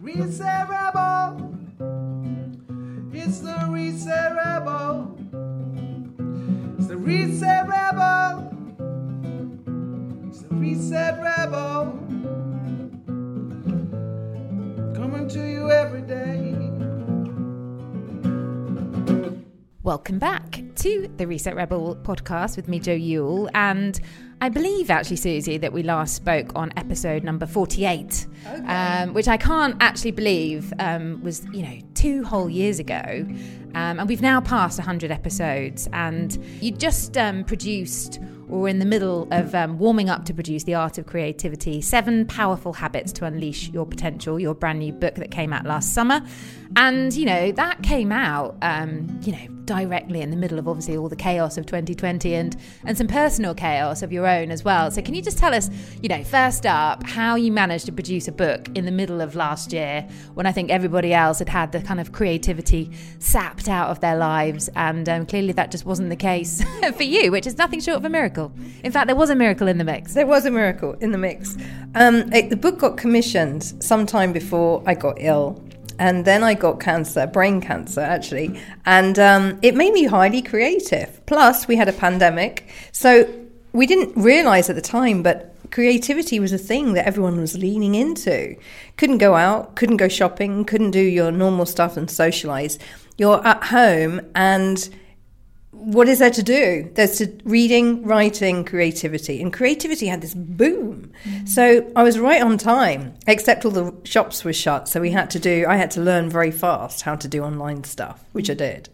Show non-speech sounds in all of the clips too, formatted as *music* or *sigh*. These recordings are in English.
Reset Rebel. It's the Reset Rebel. It's the Reset Rebel. It's the Reset Rebel. Coming to you every day. Welcome back to the Reset Rebel podcast with me, Joe Yule. And I believe, actually, Susie, that we last spoke on episode number 48, um, which I can't actually believe um, was, you know, two whole years ago. Um, and we've now passed 100 episodes. And you just um, produced or were in the middle of um, warming up to produce The Art of Creativity Seven Powerful Habits to Unleash Your Potential, your brand new book that came out last summer. And, you know, that came out, um, you know, directly in the middle of obviously all the chaos of 2020 and, and some personal chaos of your own as well. So, can you just tell us, you know, first up, how you managed to produce a book in the middle of last year when I think everybody else had had the kind of creativity sapped out of their lives? And um, clearly that just wasn't the case *laughs* for you, which is nothing short of a miracle. In fact, there was a miracle in the mix. There was a miracle in the mix. Um, it, the book got commissioned sometime before I got ill. And then I got cancer, brain cancer actually. And um, it made me highly creative. Plus, we had a pandemic. So we didn't realize at the time, but creativity was a thing that everyone was leaning into. Couldn't go out, couldn't go shopping, couldn't do your normal stuff and socialize. You're at home and what is there to do? There's to reading, writing, creativity, and creativity had this boom. Mm. So I was right on time, except all the shops were shut. So we had to do. I had to learn very fast how to do online stuff, which I did.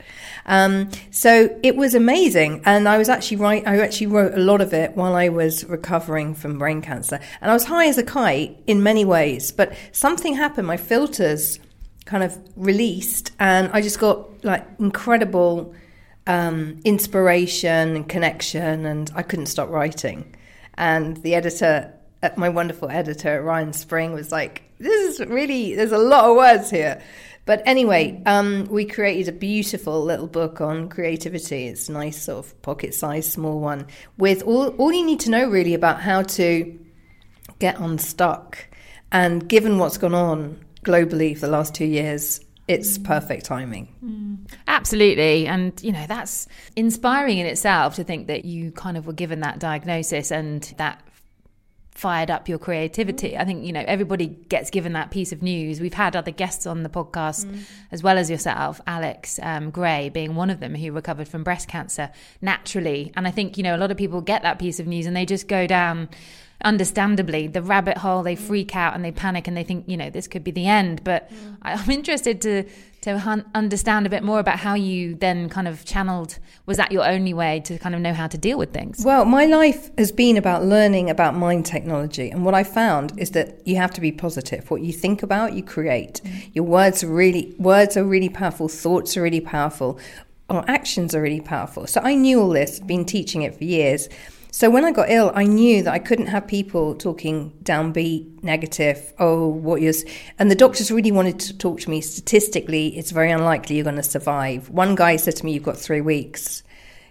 Um, so it was amazing, and I was actually right. I actually wrote a lot of it while I was recovering from brain cancer, and I was high as a kite in many ways. But something happened. My filters kind of released, and I just got like incredible um, inspiration and connection, and I couldn't stop writing. And the editor, uh, my wonderful editor, Ryan Spring, was like, This is really, there's a lot of words here. But anyway, um, we created a beautiful little book on creativity. It's a nice, sort of pocket sized, small one, with all, all you need to know really about how to get unstuck. And given what's gone on globally for the last two years, it's perfect timing. Mm. Absolutely. And, you know, that's inspiring in itself to think that you kind of were given that diagnosis and that fired up your creativity. I think, you know, everybody gets given that piece of news. We've had other guests on the podcast mm. as well as yourself, Alex um, Gray being one of them who recovered from breast cancer naturally. And I think, you know, a lot of people get that piece of news and they just go down understandably the rabbit hole they freak out and they panic and they think you know this could be the end. But mm. i'm interested to to understand a bit more about how you then kind of channeled was that your only way to kind of know how to deal with things? Well my life has been about learning about mind technology. And what i found is that you have to be positive. What you think about you create. Mm. your words are really words are really powerful. Thoughts are really powerful. Or actions are really powerful. So i knew all this been teaching it for years so when I got ill, I knew that I couldn't have people talking downbeat, negative, oh, what you're. And the doctors really wanted to talk to me statistically, it's very unlikely you're going to survive. One guy said to me, You've got three weeks.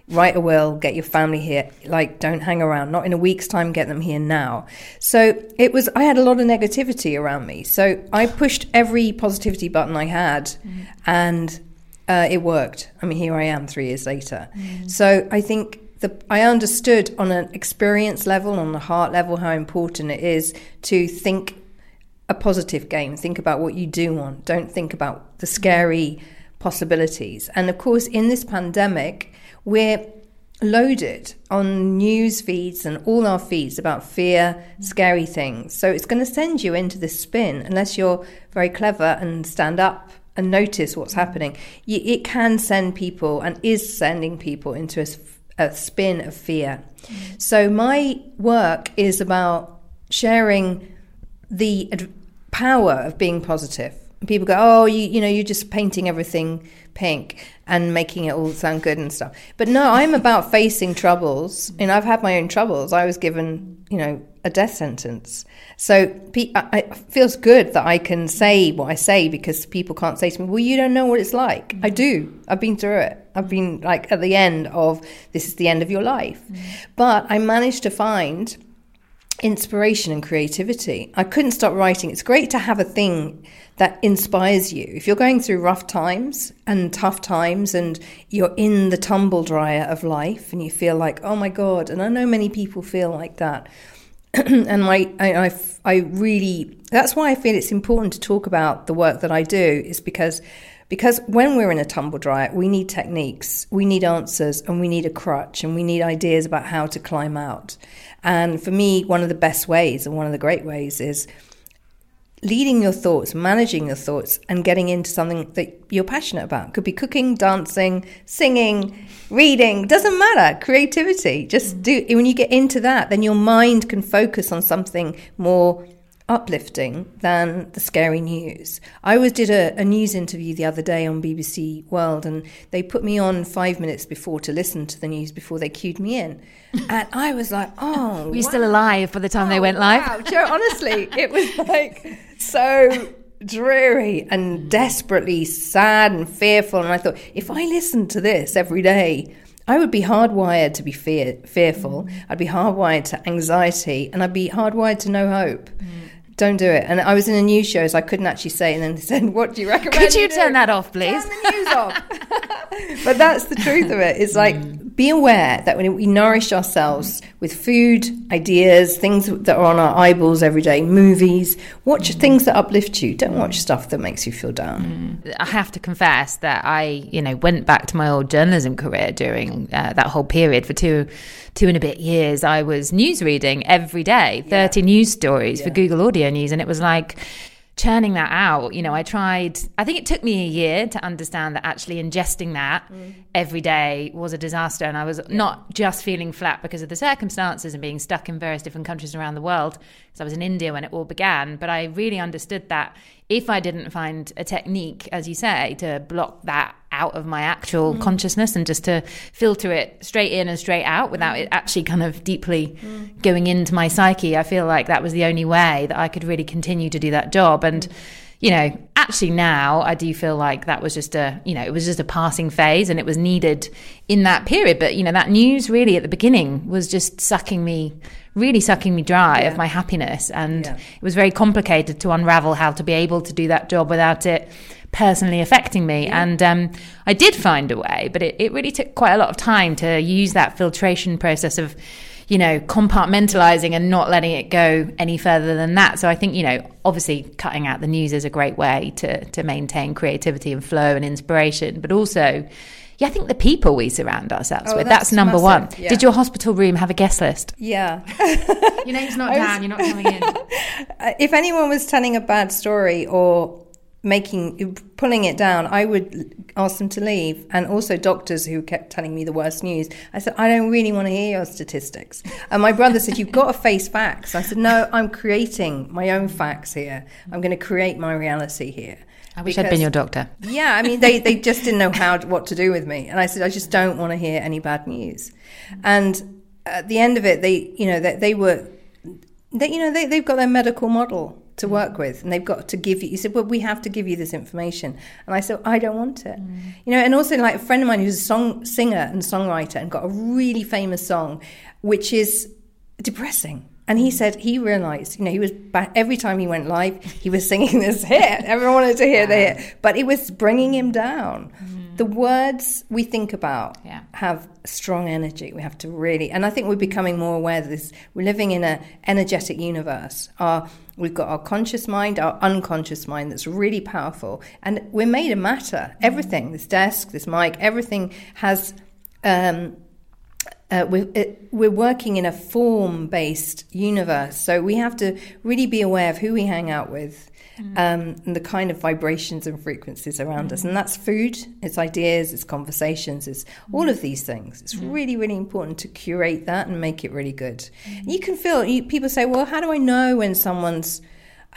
Write a will, get your family here. Like, don't hang around. Not in a week's time, get them here now. So it was, I had a lot of negativity around me. So I pushed every positivity button I had mm. and uh, it worked. I mean, here I am three years later. Mm. So I think the, I understood on an experience level, on a heart level, how important it is to think a positive game. Think about what you do want. Don't think about the scary possibilities. And of course, in this pandemic, we're loaded on news feeds and all our feeds about fear, scary things. So it's going to send you into this spin unless you're very clever and stand up and notice what's happening. It can send people and is sending people into a a spin of fear. So my work is about sharing the ad- power of being positive. People go, oh, you, you know, you're just painting everything pink and making it all sound good and stuff. But no, I'm about *laughs* facing troubles. And I've had my own troubles. I was given, you know, a death sentence. So it feels good that I can say what I say because people can't say to me, well, you don't know what it's like. I do. I've been through it. I've been like at the end of this is the end of your life. Mm. But I managed to find inspiration and creativity. I couldn't stop writing. It's great to have a thing that inspires you. If you're going through rough times and tough times and you're in the tumble dryer of life and you feel like, oh my God, and I know many people feel like that. *clears throat* and my, I, I, I really, that's why I feel it's important to talk about the work that I do, is because because when we're in a tumble dryer, we need techniques, we need answers, and we need a crutch, and we need ideas about how to climb out. And for me, one of the best ways and one of the great ways is leading your thoughts, managing your thoughts, and getting into something that you're passionate about. Could be cooking, dancing, singing, reading, doesn't matter. Creativity. Just mm. do, when you get into that, then your mind can focus on something more uplifting than the scary news. I was did a, a, news interview the other day on BBC World, and they put me on five minutes before to listen to the news before they queued me in, *laughs* and I was like, "Oh, were you wow. still alive by the time oh, they went live?" Wow, Joe, honestly, it was *laughs* like so dreary and desperately sad and fearful, and I thought, if I listened to this every day. I would be hardwired to be fear, fearful. Mm. I'd be hardwired to anxiety, and I'd be hardwired to no hope. Mm don't do it. And I was in a news show, so I couldn't actually say. And then they said, "What do you recommend?" Could you, you turn that off, please? Turn the news off. *laughs* but that's the truth of it. It's like be aware that when we nourish ourselves with food, ideas, things that are on our eyeballs every day, movies, watch things that uplift you. Don't watch stuff that makes you feel down. Mm. I have to confess that I, you know, went back to my old journalism career during uh, that whole period for two two and a bit years, I was news reading every day, 30 yeah. news stories yeah. for Google Audio News. And it was like, churning that out, you know, I tried, I think it took me a year to understand that actually ingesting that mm. every day was a disaster. And I was yeah. not just feeling flat because of the circumstances and being stuck in various different countries around the world, because I was in India when it all began. But I really understood that if I didn't find a technique, as you say, to block that out of my actual mm. consciousness and just to filter it straight in and straight out without it actually kind of deeply mm. going into my psyche. I feel like that was the only way that I could really continue to do that job. And, you know, actually now I do feel like that was just a, you know, it was just a passing phase and it was needed in that period. But, you know, that news really at the beginning was just sucking me really sucking me dry yeah. of my happiness. And yeah. it was very complicated to unravel how to be able to do that job without it personally affecting me. Yeah. And um, I did find a way, but it, it really took quite a lot of time to use that filtration process of, you know, compartmentalizing and not letting it go any further than that. So I think, you know, obviously cutting out the news is a great way to, to maintain creativity and flow and inspiration, but also, yeah, I think the people we surround ourselves oh, with, that's, that's number massive. one. Yeah. Did your hospital room have a guest list? Yeah. *laughs* your name's not *laughs* down, you're not coming in. *laughs* Uh, if anyone was telling a bad story or making pulling it down i would ask them to leave. And also doctors who kept telling me the worst news. I said i don't really want to hear your statistics. And my brother said you've got to face facts. I said no i'm creating my own facts here. I'm going to create my reality here. I wish because, I'd been your doctor. Yeah, I mean, they, they just didn't know how what to do with me, and I said, I just don't want to hear any bad news. And at the end of it, they, you know, they, they were, they, you know, they, they've got their medical model, to mm. work with and they've got to give you you said well we have to give you this information and i said i don't want it mm. you know and also like a friend of mine who's a song singer and songwriter and got a really famous song which is depressing and he said he realized, you know, he was back, every time he went live, he was singing *laughs* this hit. Everyone wanted to hear the hit, but it was bringing him down. Mm. The words we think about yeah. have strong energy. We have to really, and I think we're becoming more aware that this. We're living in an energetic universe. Our We've got our conscious mind, our unconscious mind that's really powerful. And we're made of matter. Everything, this desk, this mic, everything has. Um, uh, we're, it, we're working in a form based universe. So we have to really be aware of who we hang out with mm. um, and the kind of vibrations and frequencies around mm. us. And that's food, it's ideas, it's conversations, it's mm. all of these things. It's mm. really, really important to curate that and make it really good. Mm. You can feel, you, people say, well, how do I know when someone's,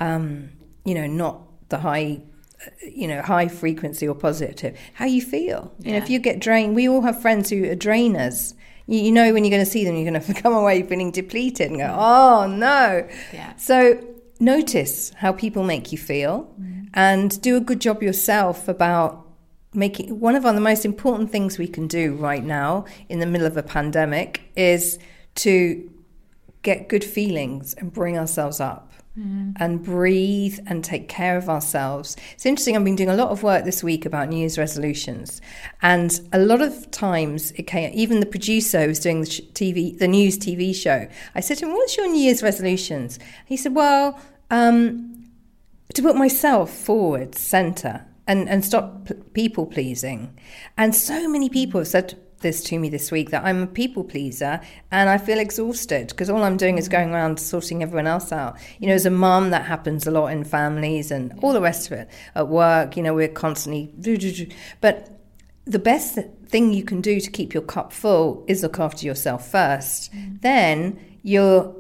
um, you know, not the high uh, you know high frequency or positive how you feel yeah. you know if you get drained we all have friends who are drainers you, you know when you're going to see them you're going *laughs* to come away feeling depleted and go oh no yeah. so notice how people make you feel mm. and do a good job yourself about making one of the most important things we can do right now in the middle of a pandemic is to get good feelings and bring ourselves up. And breathe and take care of ourselves. It's interesting. I've been doing a lot of work this week about New Year's resolutions, and a lot of times it came. Even the producer who was doing the TV, the news TV show. I said to him, "What's your New Year's resolutions?" He said, "Well, um, to put myself forward, center, and and stop p- people pleasing." And so many people have said this to me this week that I'm a people pleaser and I feel exhausted because all I'm doing is going around sorting everyone else out. You know, as a mum, that happens a lot in families and all the rest of it. At work, you know, we're constantly. But the best thing you can do to keep your cup full is look after yourself first. Mm. Then you're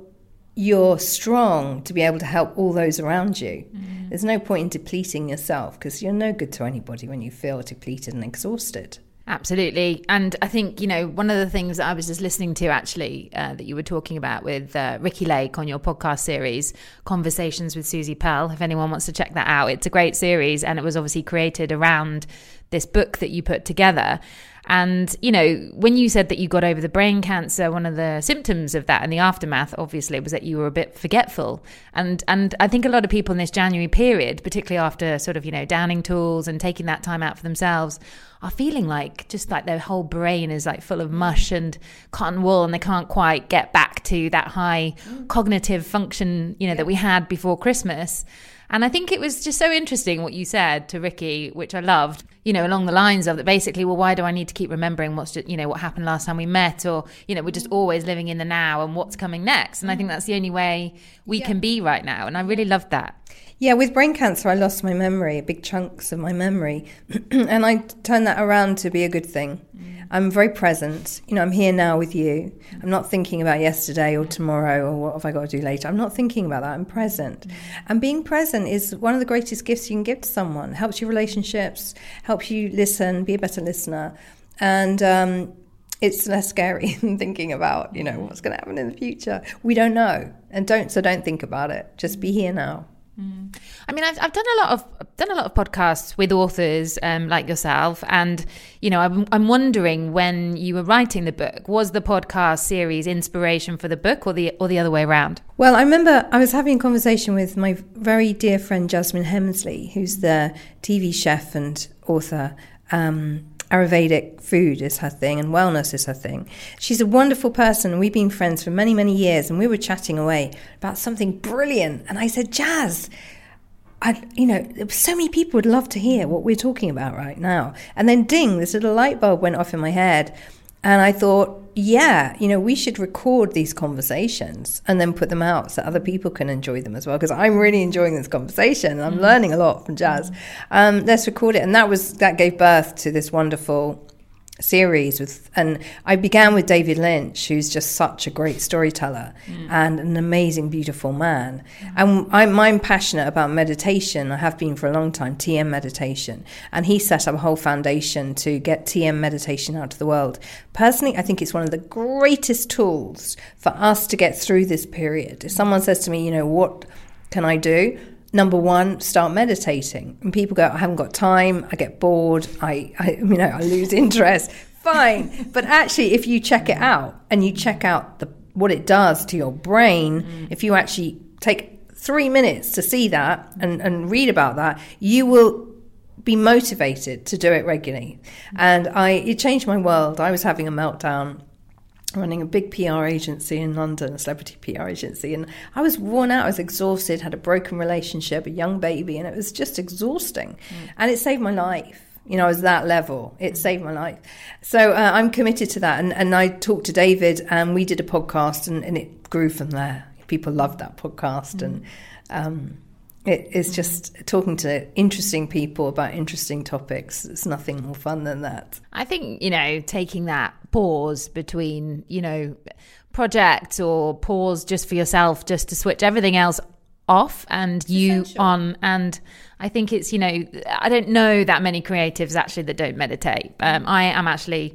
you're strong to be able to help all those around you. Mm. There's no point in depleting yourself because you're no good to anybody when you feel depleted and exhausted. Absolutely. And I think, you know, one of the things that I was just listening to actually uh, that you were talking about with uh, Ricki Lake on your podcast series, Conversations with Susie Pearl, if anyone wants to check that out, it's a great series and it was obviously created around this book that you put together. And, you know, when you said that you got over the brain cancer, one of the symptoms of that and the aftermath, obviously, was that you were a bit forgetful. And and I think a lot of people in this January period, particularly after sort of, you know, downing tools and taking that time out for themselves, are feeling like just like their whole brain is like full of mush and cotton wool and they can't quite get back to that high mm. cognitive function, you know, yeah. that we had before Christmas. And I think it was just so interesting what you said to Ricki, which I loved, you know, along the lines of that basically, well, why do I need to keep remembering what's, just, you know, what happened last time we met? Or, you know, we're just mm. always living in the now and what's coming next. And I think mm. that's the only way we yeah. can be right now. And I really loved that. Yeah, with brain cancer, I lost my memory, big chunks of my memory. *clears throat* and I turned that around to be a good thing. Mm. I'm very present. You know, I'm here now with you. I'm not thinking about yesterday or tomorrow or what have I got to do later. I'm not thinking about that. I'm present. Mm. And being present is one of the greatest gifts you can give to someone. Helps your relationships, helps you listen, be a better listener. And um, it's less scary *laughs* than thinking about, you know, what's going to happen in the future. We don't know. And don't, so don't think about it. Just be mm. here now. Mm. I mean, I've, I've done a lot of I've done a lot of podcasts with authors um, like yourself, and you know, I'm, I'm wondering when you were writing the book, was the podcast series inspiration for the book, or the or the other way around? Well, I remember I was having a conversation with my very dear friend Jasmine Hemsley, who's the TV chef and author. Um, Ayurvedic food is her thing and wellness is her thing. She's a wonderful person. We've been friends for many, many years, and we were chatting away about something brilliant. And I said, Jazz, I, you know, so many people would love to hear what we're talking about right now. And then, ding, this little light bulb went off in my head. And I thought, yeah, you know, we should record these conversations and then put them out so other people can enjoy them as well. Because I'm really enjoying this conversation I'm mm. learning a lot from Jazz. Um, let's record it, and that was that gave birth to this wonderful series with and I began with David Lynch who's just such a great storyteller mm. and an amazing beautiful man. Mm. and I'm, I'm passionate about meditation. I have been for a long time TM meditation. And he set up a whole foundation to get TM meditation out to the world. Personally I think it's one of the greatest tools for us to get through this period. If someone says to me you know what can I do number one, start meditating. And people go, I haven't got time, I get bored, I, I you know, I lose *laughs* interest. Fine. but actually, if you check it out and you check out the what it does to your brain, if you actually take three minutes to see that and, and read about that, you will be motivated to do it regularly. And I it changed my world. I was having a meltdown running a big PR agency in London, a celebrity PR agency, and I was worn out. I was exhausted, had a broken relationship, a young baby, and it was just exhausting. Mm. And it saved my life. You know, I was that level. It saved my life. So uh, I'm committed to that. And, and I talked to David, and we did a podcast, and, and it grew from there. People loved that podcast, mm. and um, it is just talking to interesting people about interesting topics. It's nothing more fun than that. I think, you know, taking that pause between, you know, projects or pause just for yourself, just to switch everything else off and you essential. on. And I think it's, you know, I don't know that many creatives actually that don't meditate. Um, I am actually,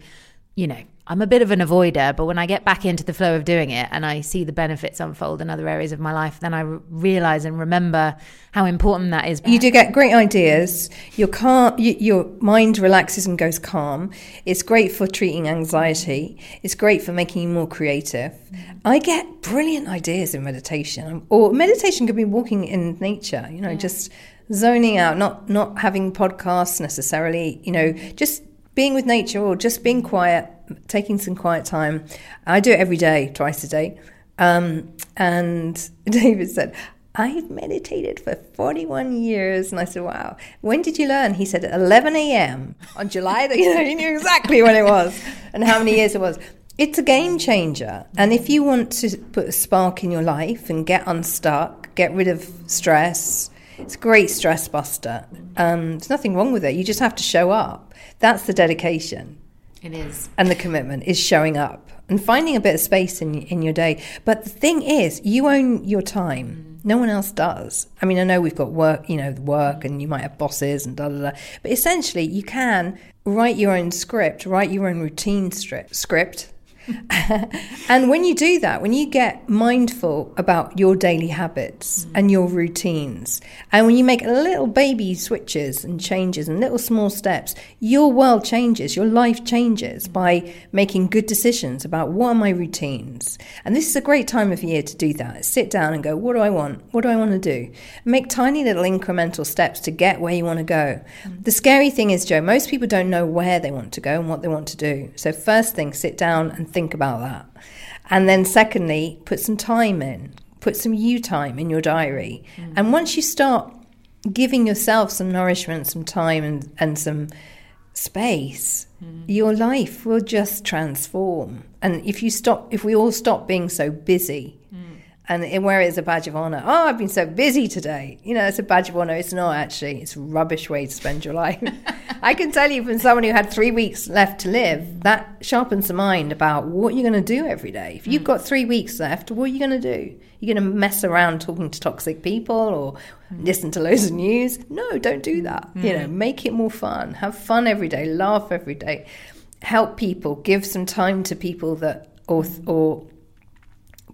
you know, I'm a bit of an avoider, but when I get back into the flow of doing it and I see the benefits unfold in other areas of my life, then I realize and remember how important that is. You do get great ideas. Your you, your mind relaxes and goes calm. It's great for treating anxiety. It's great for making you more creative. I get brilliant ideas in meditation, or meditation could be walking in nature. You know, just zoning out, not not having podcasts necessarily. You know, just being with nature or just being quiet, taking some quiet time. I do it every day, twice a day. Um, and *laughs* David said, I've meditated for 41 years. And I said, wow, when did you learn? He said, 11 a.m. on July, the, *laughs* you know, he knew exactly when it was and how many years it was. It's a game changer. And if you want to put a spark in your life and get unstuck, get rid of stress, it's a great stress buster. Um, there's nothing wrong with it. You just have to show up. That's the dedication. It is. And the commitment is showing up and finding a bit of space in, in your day. But the thing is, you own your time. No one else does. I mean, I know we've got work, you know, work and you might have bosses and da da da. But essentially, you can write your own script, write your own routine strip, script, *laughs* and when you do that, when you get mindful about your daily habits mm. and your routines, and when you make little baby switches and changes and little small steps, your world changes, your life changes by making good decisions about what are my routines. And this is a great time of year to do that. Sit down and go, what do I want? What do I want to do? Make tiny little incremental steps to get where you want to go. Mm. The scary thing is, Joe, most people don't know where they want to go and what they want to do. So, first thing, sit down and think about that. And then, secondly, put some time in, put some you time in your diary. Mm. And once you start giving yourself some nourishment, some time, and, and some space, mm. your life will just transform. And if you stop, if we all stop being so busy, and where it's a badge of honor. Oh, I've been so busy today. You know, it's a badge of honor. It's not actually. It's a rubbish way to spend your life. *laughs* I can tell you from someone who had three weeks left to live, that sharpens the mind about what you're going to do every day. If you've mm. got three weeks left, what are you going to do? You're going to mess around talking to toxic people or mm. listen to loads of news? No, don't do that. Mm. You know, make it more fun. Have fun every day. Laugh every day. Help people. Give some time to people that or or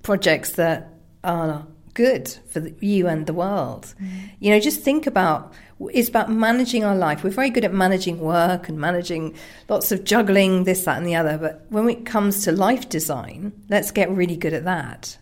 projects that are good for the, you and the world. Mm. You know, just think about it's about managing our life. We're very good at managing work and managing lots of juggling this, that, and the other. But when it comes to life design, let's get really good at that.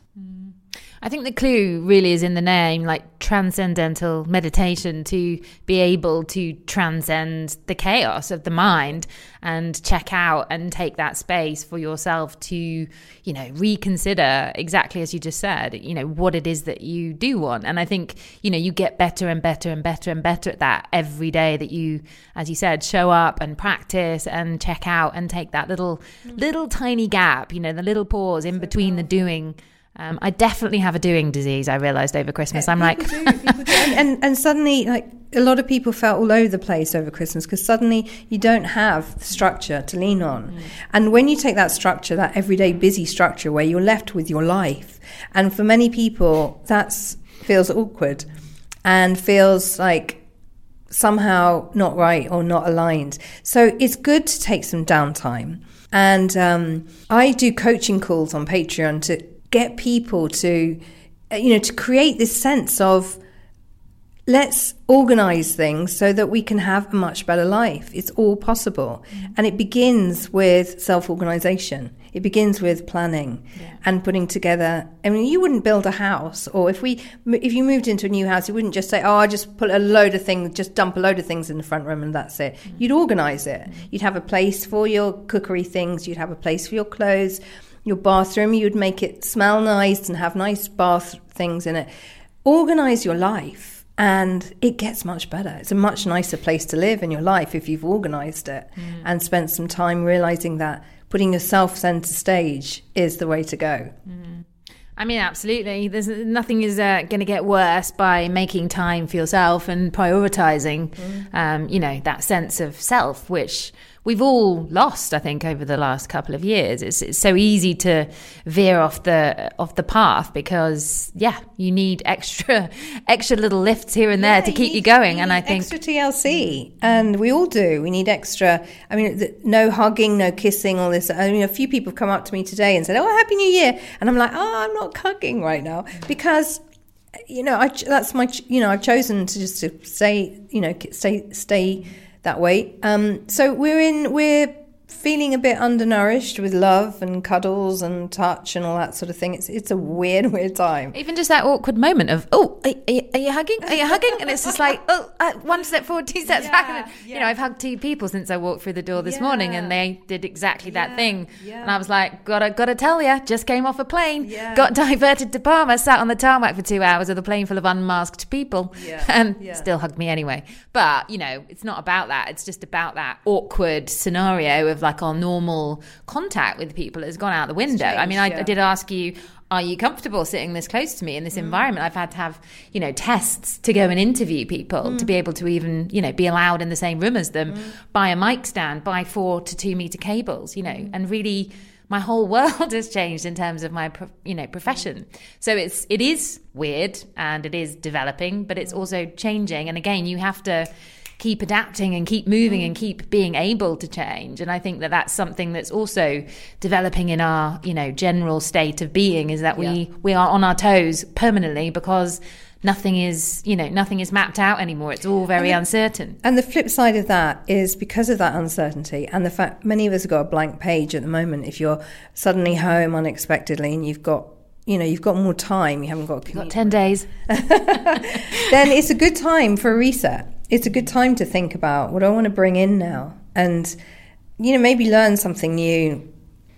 I think the clue really is in the name, like transcendental meditation, to be able to transcend the chaos of the mind and check out and take that space for yourself to, you know, reconsider exactly as you just said, you know, what it is that you do want. And I think, you know, you get better and better and better and better at that every day that you, as you said, show up and practice and check out and take that little, mm. little tiny gap, you know, the little pause in between the doing um, I definitely have a doing disease. I realised over Christmas. I'm like, do, and, and, and suddenly, like a lot of people felt all over the place over Christmas because suddenly you don't have the structure to lean on, mm. and when you take that structure, that everyday busy structure, where you're left with your life, and for many people that feels awkward, and feels like somehow not right or not aligned. So it's good to take some downtime. And um, I do coaching calls on Patreon to get people to, uh, you know, to create this sense of let's organize things so that we can have a much better life. It's all possible. Mm. And it begins with self organization. It begins with planning yeah. and putting together. I mean, you wouldn't build a house, or if we, if you moved into a new house, you wouldn't just say, "Oh, I just put a load of things, just dump a load of things in the front room, and that's it." Mm. You'd organize it. Mm. You'd have a place for your cookery things. You'd have a place for your clothes your bathroom, you'd make it smell nice and have nice bath things in it. Organize your life and it gets much better. It's a much nicer place to live in your life if you've organized it mm. and spent some time realizing that putting yourself center stage is the way to go. Mm. I mean, absolutely. There's nothing is uh, going to get worse by making time for yourself and prioritizing, mm. um, you know, that sense of self, which we've all lost, I think, over the last couple of years. It's, it's so easy to veer off the off the path because, yeah, you need extra *laughs* extra little lifts here and there Yeah, to keep you, need- going. you And I think extra TLC, and we all do. We need extra. I mean, no hugging, no kissing, all this. I mean, a few people have come up to me today and said, "Oh, Happy New Year," and I'm like, "Oh, I'm not hugging right now because." You know, I, that's my. You know, I've chosen to just to stay. You know, stay stay that way. Um, so we're in. We're feeling a bit undernourished with love and cuddles and touch and all that sort of thing. It's it's a weird, *laughs* weird time. even just that awkward moment of, oh, are, are you- are you hugging? Are you hugging? And it's just like, *laughs* oh, uh, one step forward, two steps back. And, then, You know, I've hugged two people since I walked through the door this morning, and they did exactly that Yeah, thing. yeah. And I was like, gotta, gotta tell you, just came off a plane, Yeah. got diverted to Palma, sat on the tarmac for two hours with a plane full of unmasked people, Yeah, *laughs* and yeah. still hugged me anyway. But you know, it's not about that. It's just about that awkward scenario of like our normal contact with people has gone out the window. I mean, I, changed, I did ask you. Are you comfortable sitting this close to me in this mm. environment? I've had to have, you know, tests to go and interview people to be mm. able to even, you know, be allowed in the same room as them, mm. buy a mic stand, buy four to two meter cables, you know, and really my whole *laughs* world has changed in terms of my, you know, profession. So it's, it is weird and it is developing, but it's also changing. And again, you have to, keep adapting and keep moving and mm. keep being able to change and i think that that's something that's also developing in our you know general state of being is that we Yeah. we are on our toes permanently because nothing is you know nothing is mapped out anymore it's all very uncertain And the flip side of that is because of that uncertainty and the fact many of us have got a blank page at the moment. If you're suddenly home unexpectedly and you've got, you know, you've got more time, you haven't got, got 10 days *laughs* then it's a good time for a reset. It's a good time to think about what do I want to bring in now, and you know, maybe learn something new,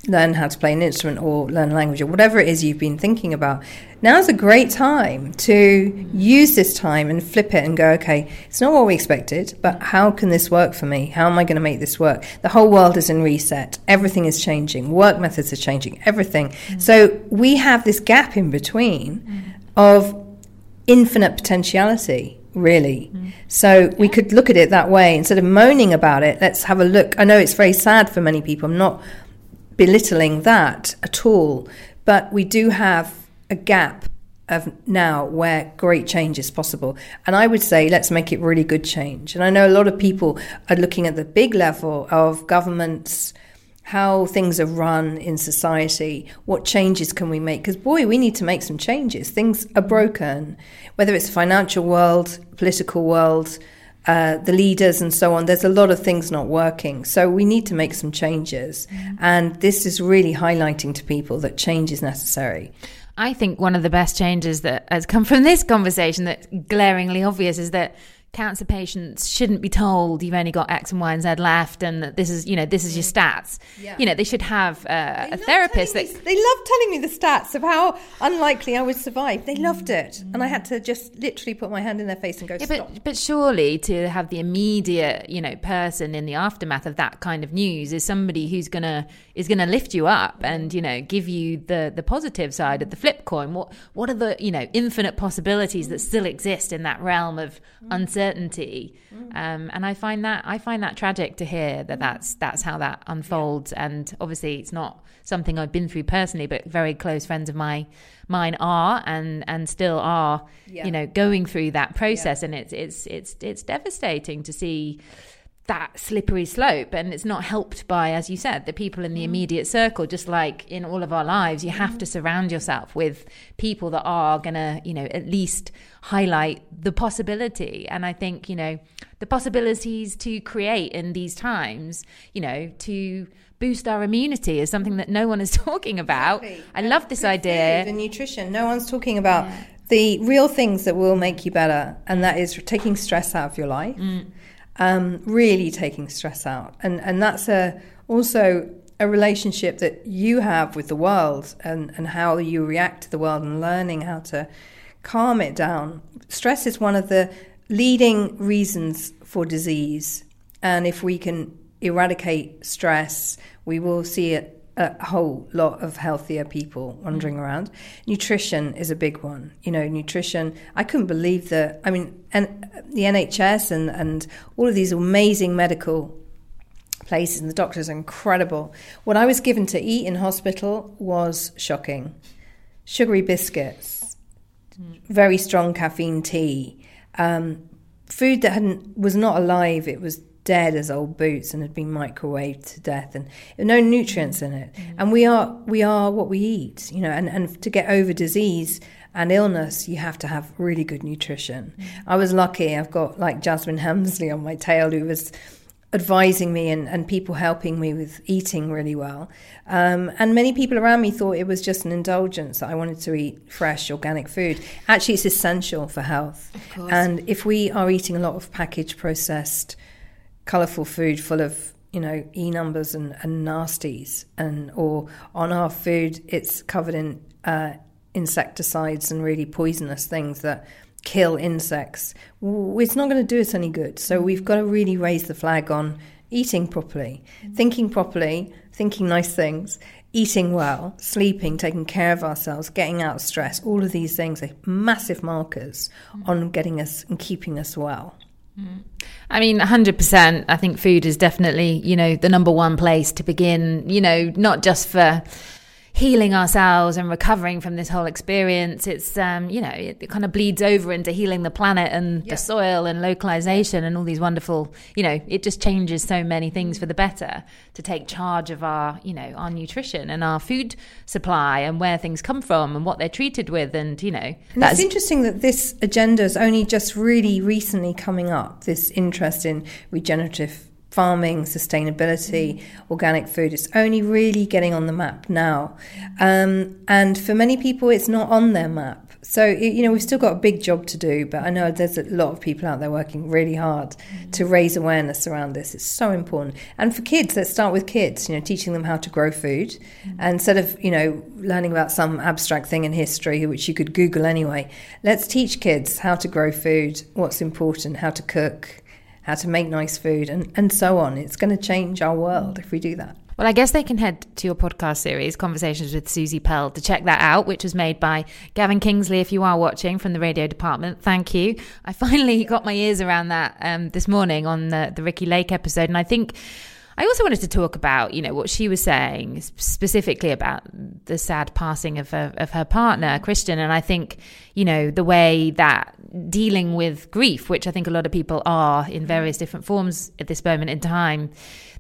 learn how to play an instrument or learn a language or whatever it is you've been thinking about. Now's a great time to use this time and flip it and go, okay, it's not what we expected, but how can this work for me? How am I going to make this work? The whole world is in reset. Everything is changing. Work methods are changing. Everything. Mm. So we have this gap in between mm. of infinite potentiality really? So we could look at it that way. Instead of moaning about it let's have a look. I know it's very sad for many people. I'm not belittling that at all. But we do have a gap of now where great change is possible. And i would say let's make it really good change. And i know a lot of people are looking at the big level of governments how things are run in society, what changes can we make? Because, boy, we need to make some changes. Things are broken, whether it's financial world, political world, uh, the leaders, and so on. There's a lot of things not working. So, we need to make some changes. And this is really highlighting to people that change is necessary. I think one of the best changes that has come from this conversation that's glaringly obvious is that cancer patients shouldn't be told you've only got X and Y and Z left and that this is, you know, this is your stats. Yeah. You know, they should have uh, a therapist that they love telling me the stats of how unlikely I would survive. They loved mm. it, and I had to just literally put my hand in their face and go, Yeah, "Stop." but but surely to have the immediate, you know, person in the aftermath of that kind of news is somebody who's gonna is gonna lift you up and you know give you the the positive side of the flip coin. What what are the you know infinite possibilities that mm. still exist in that realm of mm. uncertainty? Um, and I find that I find that tragic to hear that that's that's how that unfolds. And obviously, it's not something I've been through personally, but very close friends of my mine are and and still are Yeah. you know going through that process. And it's it's it's it's devastating to see that slippery slope and it's not helped by as you said the people in the immediate circle just like in all of our lives you have to surround yourself with people that are going to you know at least highlight the possibility and i think you know the possibilities to create in these times you know to boost our immunity is something that no one is *laughs* talking about Exactly. i love this idea and nutrition. No one's talking about the real things that will make you better, and that is taking stress out of your life. Mm. Um, really taking stress out, and and that's a also a relationship that you have with the world, and and how you react to the world, and learning how to calm it down. Stress is one of the leading reasons for disease, and if we can eradicate stress, we will see a, a whole lot of healthier people wandering around. Nutrition is a big one. You know, nutrition. I couldn't believe that. I mean, and the NHS and and all of these amazing medical places, and the doctors are incredible. What I was given to eat in hospital was shocking sugary biscuits, very strong caffeine tea, um, food that hadn't was not alive. It was dead as old boots and had been microwaved to death, and no nutrients in it. And we are we are what we eat, you know. And and to get over disease and illness, you have to have really good nutrition. I was lucky. I've got like Jasmine Hemsley on my tail, who was advising me and, and people helping me with eating really well. Um, and many people around me thought it was just an indulgence that I wanted to eat fresh, organic food. Actually, it's essential for health. And if we are eating a lot of packaged, processed, colourful food full of you know e numbers and, and nasties, and or on our food it's covered in uh, insecticides and really poisonous things that kill insects, it's not going to do us any good. So mm. we've got to really raise the flag on eating properly, mm. thinking properly, thinking nice things, eating well, sleeping, taking care of ourselves, getting out of stress. All of these things are massive markers mm. on getting us and keeping us well. I mean, 100%. I think food is definitely, you know, the number one place to begin, you know, not just for healing ourselves and recovering from this whole experience. It's, um, you know, it, it kind of bleeds over into healing the planet and the soil and localization and all these wonderful, you know, it just changes so many things for the better to take charge of our, you know, our nutrition and our food supply and where things come from and what they're treated with. And, you know, And it's interesting that this agenda is only just really recently coming up, this interest in regenerative farming, sustainability, mm. organic food. It's only really getting on the map now. Um, and for many people, it's not on their map. So, it, you know, we've still got a big job to do, but I know there's a lot of people out there working really hard to mm. raise awareness around this. It's so important. And for kids, let's start with kids, you know, teaching them how to grow food. Mm. And instead of, you know, learning about some abstract thing in history, which you could Google anyway, let's teach kids how to grow food, what's important, how to cook, how to make nice food, and, and so on. It's going to change our world if we do that. Well, I guess they can head to your podcast series, Conversations with Susie Pearl, to check that out, which was made by Gavin Kingsley. If you are watching from the radio department, thank you. I *laughs* finally got my ears around that um, this morning on the, the Ricki Lake episode. And I think I also wanted to talk about, you know, what she was saying specifically about the sad passing of her, of her partner, Christian. And I think, you know, the way that dealing with grief, which I think a lot of people are in mm-hmm. various different forms at this moment in time,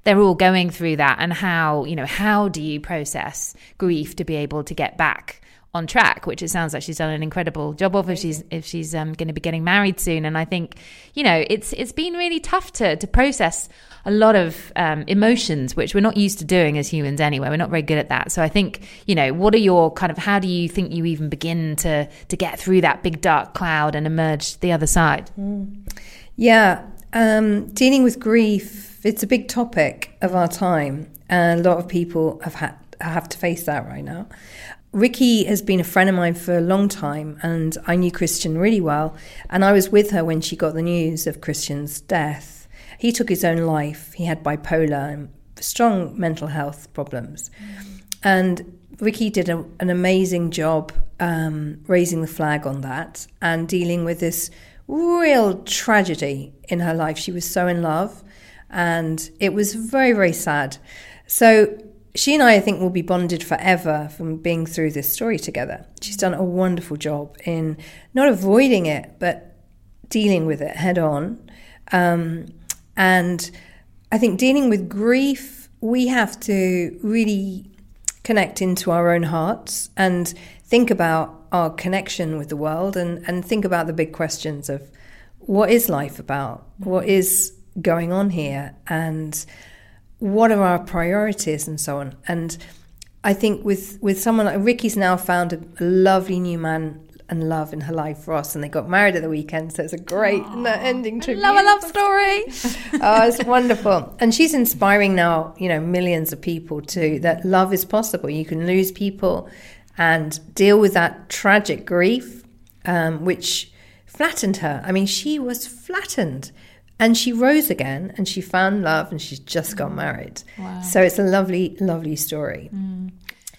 they're all going through that. And how, you know, how do you process grief to be able to get back? On track, which it sounds like she's done an incredible job of if she's if she's um, going to be getting married soon. And I think you know it's it's been really tough to to process a lot of um, emotions, which we're not used to doing as humans anyway. We're not very good at that. So I think you know what are your kind of how do you think you even begin to to get through that big dark cloud and emerge the other side? Yeah, um, dealing with grief, it's a big topic of our time, and a lot of people have had have to face that right now. Ricki has been a friend of mine for a long time, and I knew Christian really well. And I was with her when she got the news of Christian's death. He took his own life. He had bipolar and strong mental health problems. And Ricki did a, an amazing job um, raising the flag on that and dealing with this real tragedy in her life. She was so in love, and it was very, very sad. So she and I, I think, will be bonded forever from being through this story together. She's done a wonderful job in not avoiding it, but dealing with it head on. Um, and I think dealing with grief, we have to really connect into our own hearts and think about our connection with the world and, and think about the big questions of what is life about? What is going on here? And what are our priorities and so on. And I think with with someone like Ricki's now found a, lovely new man and love in her life, Ross, and they got married at the weekend. So it's a great ending to Love a love story. *laughs* *laughs* oh, it's wonderful. And she's inspiring now, you know, millions of people to that love is possible. You can lose people and deal with that tragic grief, um, which flattened her. I mean, she was flattened. And she rose again and she found love and she's just got mm. married. So it's a lovely, lovely story. Mm.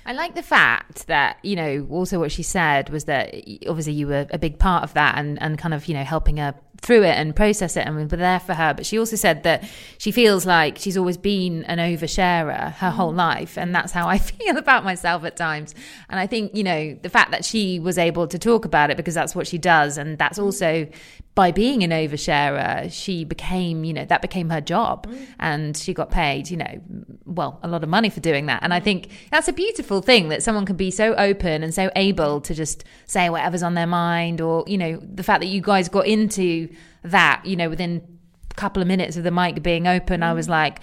I like the fact that, you know, also what she said was that obviously you were a big part of that and, and kind of, you know, helping her through it and process it and we were there for her. But she also said that she feels like she's always been an oversharer her whole Mm. life. And that's how I *laughs* feel about myself at times. And I think, you know, the fact that she was able to talk about it because that's what she does. And that's Mm. also by being an oversharer, she became, you know, that became her job. Mm. And she got paid, you know, well, a lot of money for doing that. And I think that's a beautiful thing that someone can be so open and so able to just say whatever's on their mind or, you know, the fact that you guys got into that, you know, within a couple of minutes of the mic being open, I was mm. like,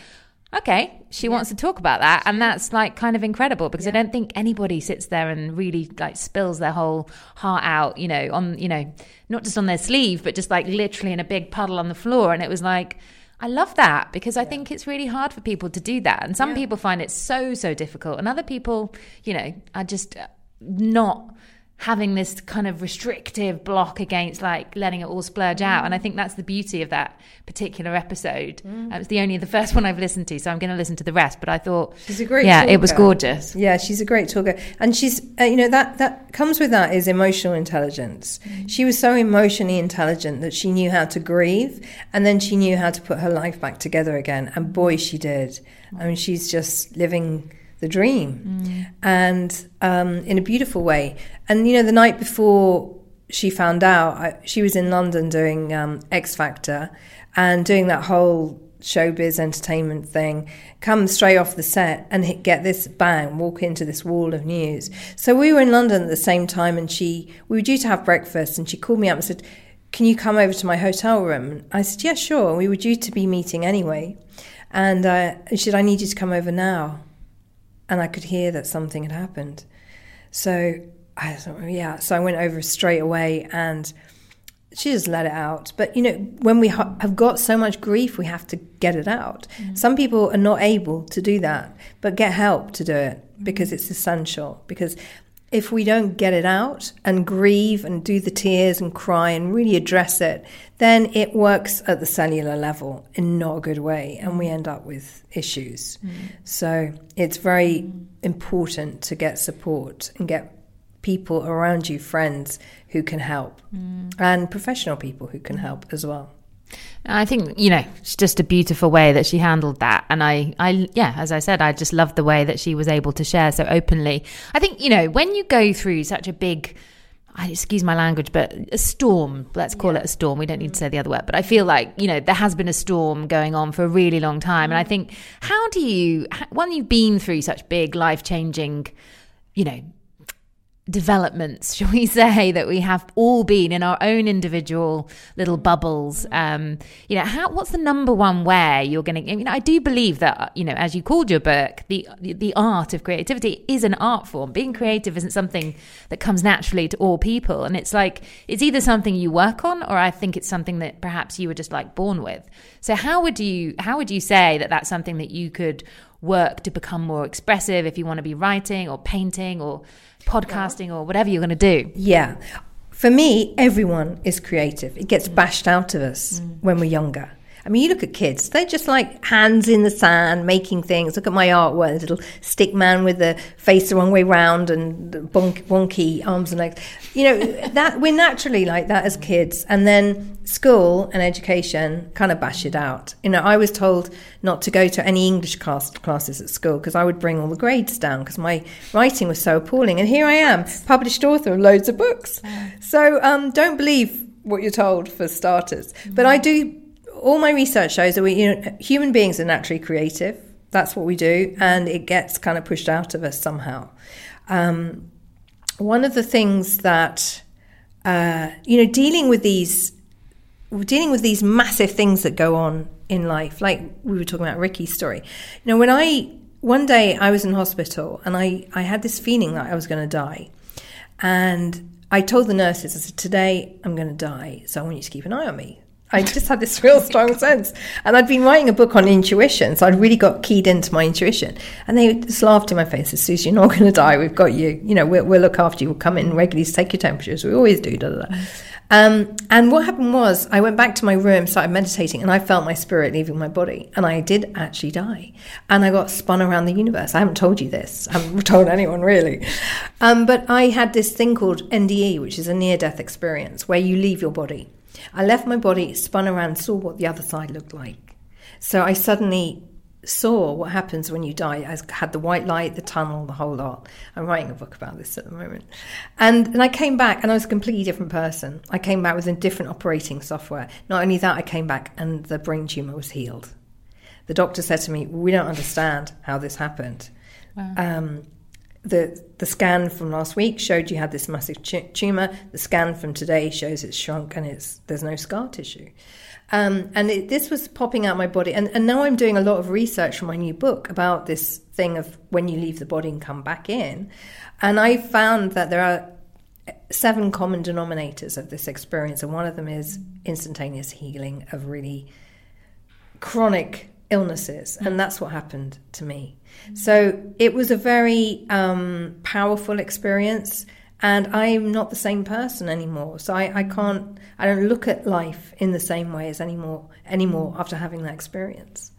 okay, she wants to talk about that. And that's like kind of incredible because I don't think anybody sits there and really like spills their whole heart out, you know, on, you know, not just on their sleeve, but just like literally in a big puddle on the floor. And it was like, I love that because I think it's really hard for people to do that. And some people find it so, so difficult. And other people, you know, are just not having this kind of restrictive block against like letting it all splurge out. And I mm. think that's the beauty of that particular episode. Mm. Uh, it was the only the first one I've listened to, so I'm going to listen to the rest. But I thought, She's a great yeah, it was gorgeous. Yeah, she's a great talker, and she's uh, you know that that comes with that is emotional intelligence. Mm. She was so emotionally intelligent that she knew how to grieve, and then she knew how to put her life back together again. And boy, she did. I mean, she's just living the dream, and um, in a beautiful way. And you know, the night before she found out, I, she was in London doing um, X Factor and doing that whole showbiz entertainment thing, come straight off the set and hit, get this bang, walk into this wall of news. So we were in London at the same time, and she we were due to have breakfast, and she called me up and said, "Can you come over to my hotel room?" And I said, "Yeah, sure." And we were due to be meeting anyway, and uh, she said, "I need you to come over now," and I could hear that something had happened. So I thought, oh, yeah. So I went over straight away and she just let it out. But you know, when we ha- have got so much grief, we have to get it out. Mm. Some people are not able to do that, but get help to do it because it's essential. Because if we don't get it out and grieve and do the tears and cry and really address it, then it works at the cellular level in not a good way, and we end up with issues. Mm. So it's very important to get support and get people around you, friends who can help, mm. and professional people who can mm. help as well. I think you know it's just a beautiful way that she handled that, and I, I, yeah, as I said, I just loved the way that she was able to share so openly. I think you know when you go through such a big, I excuse my language, but a storm. Let's call it a storm. We don't need to mm-hmm. say the other word, but I feel like you know there has been a storm going on for a really long time, and I mm-hmm. think how do you, when you've been through such big life changing, you know developments, *laughs* shall we say, that we have all been in our own individual little bubbles. Um, you know, how what's the number one way you're going to? I do believe that you know, as you called your book, the the art of creativity is an art form. Being creative isn't something that comes naturally to all people, and it's like it's either something you work on, or I think it's something that perhaps you were just like born with. So how would you how would you say that that's something that you could work to become more expressive if you want to be writing or painting or podcasting or whatever you're going to do. Yeah. For me, everyone is creative. It gets bashed out of us mm. when we're younger. I mean, you look at kids, they're just like hands in the sand, making things. Look at my artwork, the little stick man with the face the wrong way round and bonk, wonky arms and legs. You know, *laughs* that we're naturally like that as kids. And then school and education kind of bash it out. You know, I was told not to go to any English class, classes at school because I would bring all the grades down because my writing was so appalling. And here I am, published author of loads of books. So um, don't believe what you're told for starters. But I do all my research shows that we, you know, human beings are naturally creative. That's what we do, and it gets kind of pushed out of us somehow. Um, one of the things that uh, you know, dealing with these, dealing with these massive things that go on in life, like we were talking about Ricki's story. You know, when I one day I was in hospital and I I had this feeling that I was going to die, and I told the nurses, I said, "Today I'm going to die, so I want you to keep an eye on me." I just had this *laughs* real strong sense. And I'd been writing a book on intuition, so I'd really got keyed into my intuition. And they just laughed in my face, said, Susie, you're not *laughs* going to die. We've got you. You know, we'll, we'll look after you. We'll come in regularly to take your temperatures. We always do. Da, da, da. Um, and what happened was, I went back to my room, started meditating, and I felt my spirit leaving my body. And I did actually die. And I got spun around the universe. I haven't told you this, I haven't *laughs* told anyone really. Um, but I had this thing called NDE, which is a near death experience, where you leave your body. I left my body, spun around, saw what the other side looked like. So I suddenly saw what happens when you die. I had the white light, the tunnel, the whole lot. I'm writing a book about this at the moment. And, and I came back and I was a completely different person. I came back with a different operating software. Not only that, I came back and the brain tumor was healed. The doctor said to me, We don't understand how this happened. Wow. Um, the the scan from last week showed you had this massive tumor. The scan from today shows it's shrunk and it's there's no scar tissue. Um, and it, this was popping out my body. And, and now I'm doing a lot of research for my new book about this thing of when you leave the body and come back in. And I found that there are seven common denominators of this experience. And one of them is instantaneous healing of really chronic illnesses. And that's what happened to me. So it was a very um, powerful experience and I'm not the same person anymore. So I, I can't, I don't look at life in the same way as anymore anymore after having that experience.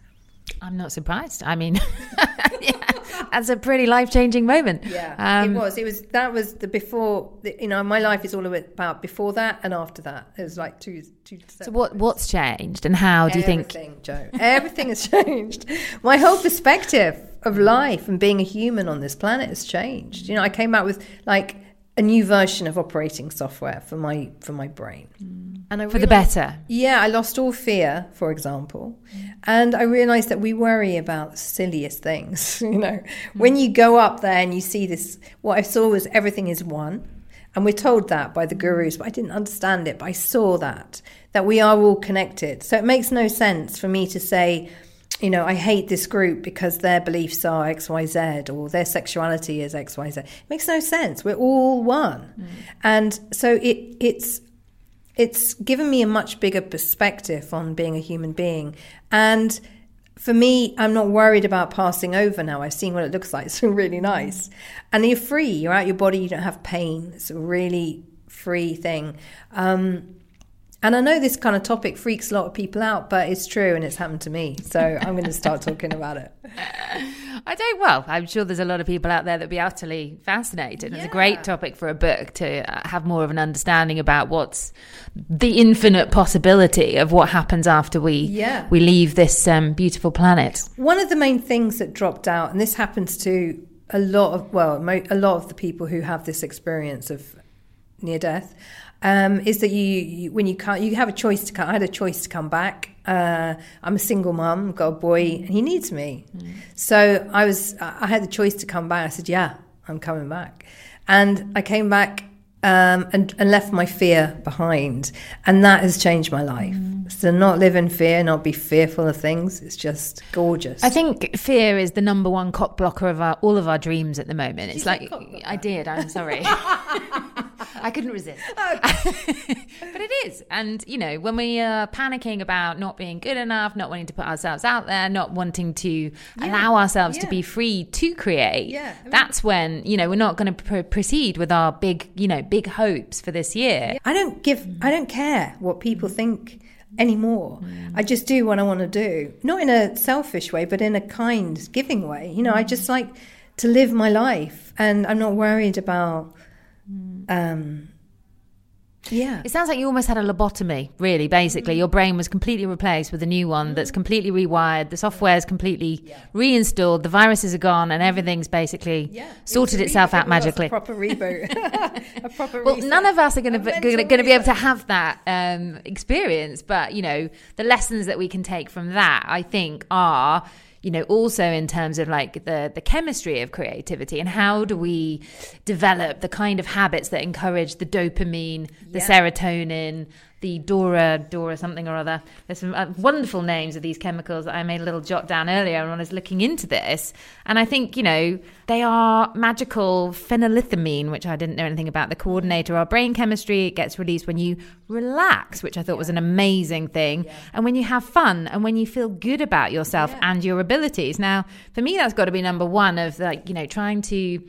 I'm not surprised. I mean, *laughs* yeah, that's a pretty life changing moment. Yeah, um, it was. It was that was the before. The, you know, my life is all about before that and after that. It was like two two. So what what's changed and how do you think? Everything, Joe. Everything has changed. My whole perspective of life and being a human on this planet has changed. You know, I came out with like a new version of operating software for my for my brain. Mm. And I for the better. Yeah, I lost all fear, for example, and I realized that we worry about silliest things. *laughs* you know, mm. when you go up there and you see this, what I saw was everything is one, and we're told that by the gurus, but I didn't understand it. But I saw that that we are all connected. So it makes no sense for me to say you know, I hate this group because their beliefs are X, Y, Z, or their sexuality is X, Y, Z. It makes no sense. We're all one, mm. and so it it's it's given me a much bigger perspective on being a human being, and for me, I'm not worried about passing over now. I've seen what it looks like. *laughs* It's really nice, and you're free. You're out your body. You don't have pain. It's a really free thing. Um, and I know this kind of topic freaks a lot of people out, but it's true and it's happened to me. So I'm going to start *laughs* talking about it. I don't, well, I'm sure there's a lot of people out there that would be utterly fascinated. Yeah. It's a great topic for a book to uh, have more of an understanding about what's the infinite possibility of what happens after we, yeah. we leave this um, beautiful planet. One of the main things that dropped out, and this happens to a lot of, well, a lot of the people who have this experience of near death um, is that you, you, when you can't you have a choice to come. I had a choice to come back. Uh, I'm a single mum, got a boy, and he needs me. Mm. So I was I had the choice to come back. I said, yeah, I'm coming back, and I came back um, and, and, left my fear behind. And that has changed my life. Mm. So, not live in fear, not be fearful of things. It's just gorgeous. I think fear is the number one cock blocker of our, all of our dreams at the moment. It's like, I did, I'm sorry. *laughs* *laughs* I couldn't resist. *laughs* *laughs* But it is. And, you know, when we are panicking about not being good enough, not wanting to put ourselves out there, not wanting to yeah. allow ourselves yeah. to be free to create, yeah. I mean, that's when, you know, we're not going to pr- proceed with our big, you know, big hopes for this year. I don't give, I don't care what people think anymore. Mm. I just do what I want to do. Not in a selfish way, but in a kind, giving way. You know, I just like to live my life and I'm not worried about mm. um, yeah. It sounds like you almost had a lobotomy, really, basically. Mm-hmm. Your brain was completely replaced with a new one mm-hmm. that's completely rewired. The software is completely yeah. reinstalled. The viruses are gone, and everything's basically yeah. sorted it itself out magically. proper reboot. *laughs* *laughs* a proper well, none of us are going to going to be able to have that um, experience, but you know, the lessons that we can take from that, I think, are you know also in terms of like the the chemistry of creativity and how do we develop the kind of habits that encourage the dopamine the yeah. serotonin the Dora, Dora something or other. There's some uh, wonderful names of these chemicals that I made a little jot down earlier when I was looking into this. And I think, you know, they are magical phenylethylamine, which I didn't know anything about, the coordinator of brain chemistry. It gets released when you relax, which I thought was an amazing thing, yeah. and when you have fun and when you feel good about yourself yeah. and your abilities. Now, for me, that's got to be number one of like, you know, trying to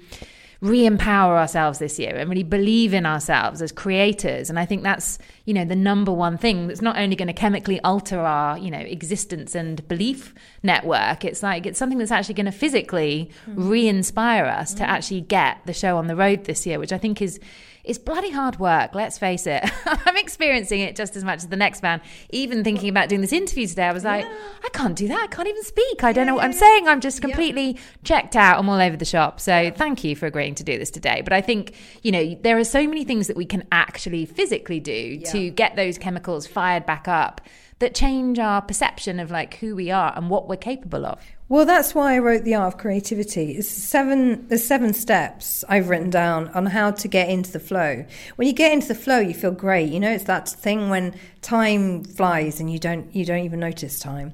re empower ourselves this year and really believe in ourselves as creators. And I think that's, you know, the number one thing that's not only going to chemically alter our, you know, existence and belief network, it's like it's something that's actually going to physically mm. re inspire us mm. to actually get the show on the road this year, which I think is it's bloody hard work, let's face it. *laughs* I'm experiencing it just as much as the next man. Even thinking about doing this interview today, I was like, yeah. I can't do that. I can't even speak. I don't yeah, know what I'm saying. I'm just completely checked out. I'm all over the shop. So thank you for agreeing to do this today. But I think, you know, there are so many things that we can actually physically do to get those chemicals fired back up that change our perception of like who we are and what we're capable of. Well, that's why I wrote The Art of Creativity. It's seven, there's seven steps I've written down on how to get into the flow. When you get into the flow, you feel great. You know, it's that thing when time flies and you don't, you don't even notice time.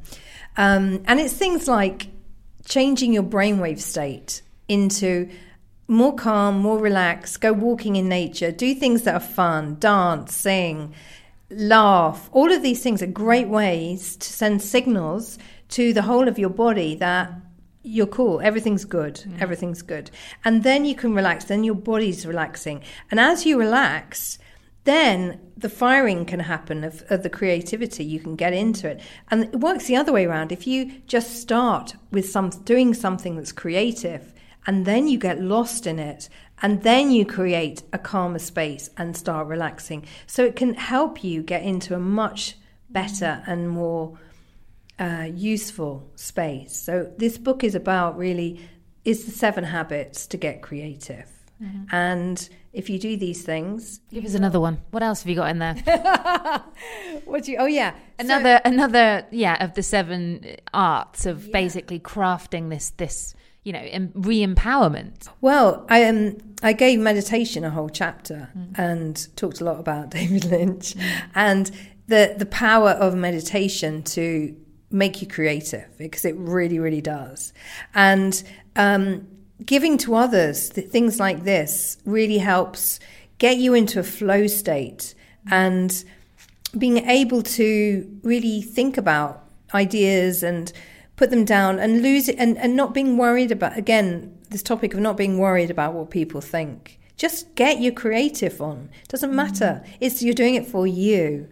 Um, and it's things like changing your brainwave state into more calm, more relaxed, go walking in nature, do things that are fun, dance, sing, laugh. All of these things are great ways to send signals to the whole of your body that you're cool, everything's good, mm. everything's good. And then you can relax, then your body's relaxing. And as you relax, then the firing can happen of, of, the creativity. You can get into it. And it works the other way around. If you just start with some doing something that's creative and then you get lost in it and then you create a calmer space and start relaxing. So it can help you get into a much better and more uh, useful space. So this book is about really is the seven habits to get creative. Mm-hmm. And if you do these things, give us another one. What else have you got in there? *laughs* what do you? Oh yeah, another so, another yeah of the seven arts of yeah. basically crafting this this you know re-empowerment. Well, I um I gave meditation a whole chapter mm. and talked a lot about *laughs* David Lynch and the the power of meditation to make you creative because it really, really does. And um, giving to others things like this really helps get you into a flow state and being able to really think about ideas and put them down and lose it and, and not being worried about again this topic of not being worried about what people think just get your creative on it doesn't matter mm. it's you're doing it for you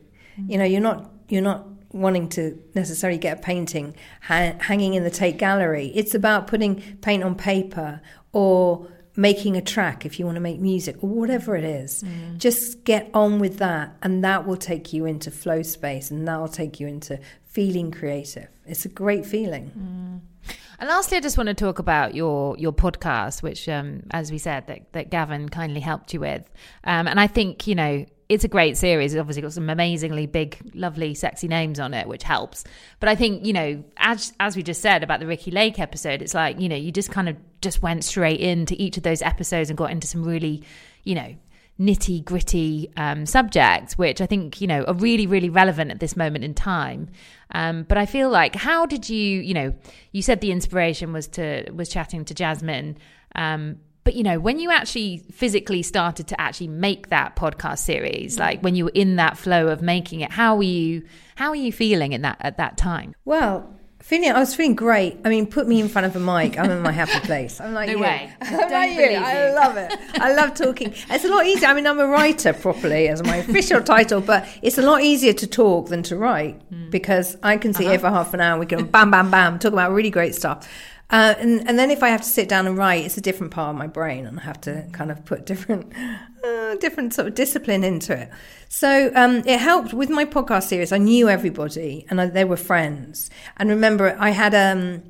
you know you're not you're not wanting to necessarily get a painting ha- hanging in the Tate Gallery. It's about putting paint on paper or making a track if you want to make music or whatever it is. Mm. Just get on with that, and that will take you into flow space and that will take you into feeling creative. It's a great feeling. Mm. And lastly, I just want to talk about your your podcast, which, um, as we said, that, that Gavin kindly helped you with. Um, and I think you know it's a great series. It's obviously got some amazingly big, lovely, sexy names on it, which helps. But I think, you know, as as we just said about the Ricki Lake episode, it's like, you know, you just kind of just went straight into each of those episodes and got into some really, you know, nitty gritty um, subjects, which I think, you know, are really, really relevant at this moment in time. Um, but I feel like, how did you, you know, you said the inspiration was to was chatting to Jasmine. Um, but you know, when you actually physically started to actually make that podcast series, mm. like when you were in that flow of making it, how were you? How were you feeling in that at that time? Well, feeling I was feeling great. I mean, put me in front of a mic, I'm in my happy place. I'm like no you. way. *laughs* I'm like you. I love it. I love talking. It's a lot easier. I mean, I'm a writer properly as my official title, but it's a lot easier to talk than to write mm. because I can sit uh-huh. for half an hour. We can bam, bam, bam, talk about really great stuff. Uh, and, and then if I have to sit down and write, it's a different part of my brain, and I have to kind of put different, *laughs* uh, different sort of discipline into it. So um, it helped with my podcast series. I knew everybody, and I, they were friends. And remember, I had um,